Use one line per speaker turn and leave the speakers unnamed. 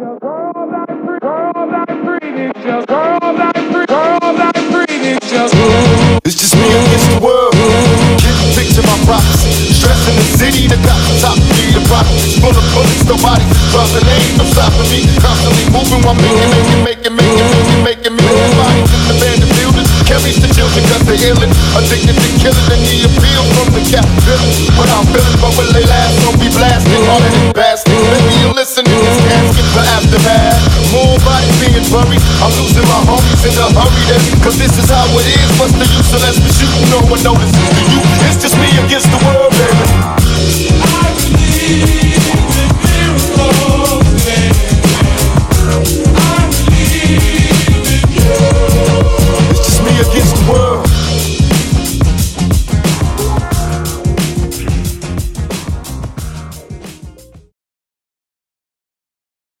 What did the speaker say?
It's just me against the world. Can you picture my prophecy? Stressing the city, the the top of me, the prophecy. Full of bullets, nobody crossing lanes, no stopping me. Constantly moving while making, making, making, making, making, making, making. In the band of buildings. Carries the children cause they're illin'. Addicted to killing and the appeal from the cap villain. What I'm feeling, but will they last? Don't be blasting, harder than bastard. Maybe you listen to this casket aftermath. More bodies being buried. I'm losing my homies in a hurry then. Cause this is how it is. What's the use unless we shoot? No one notices the you. It's just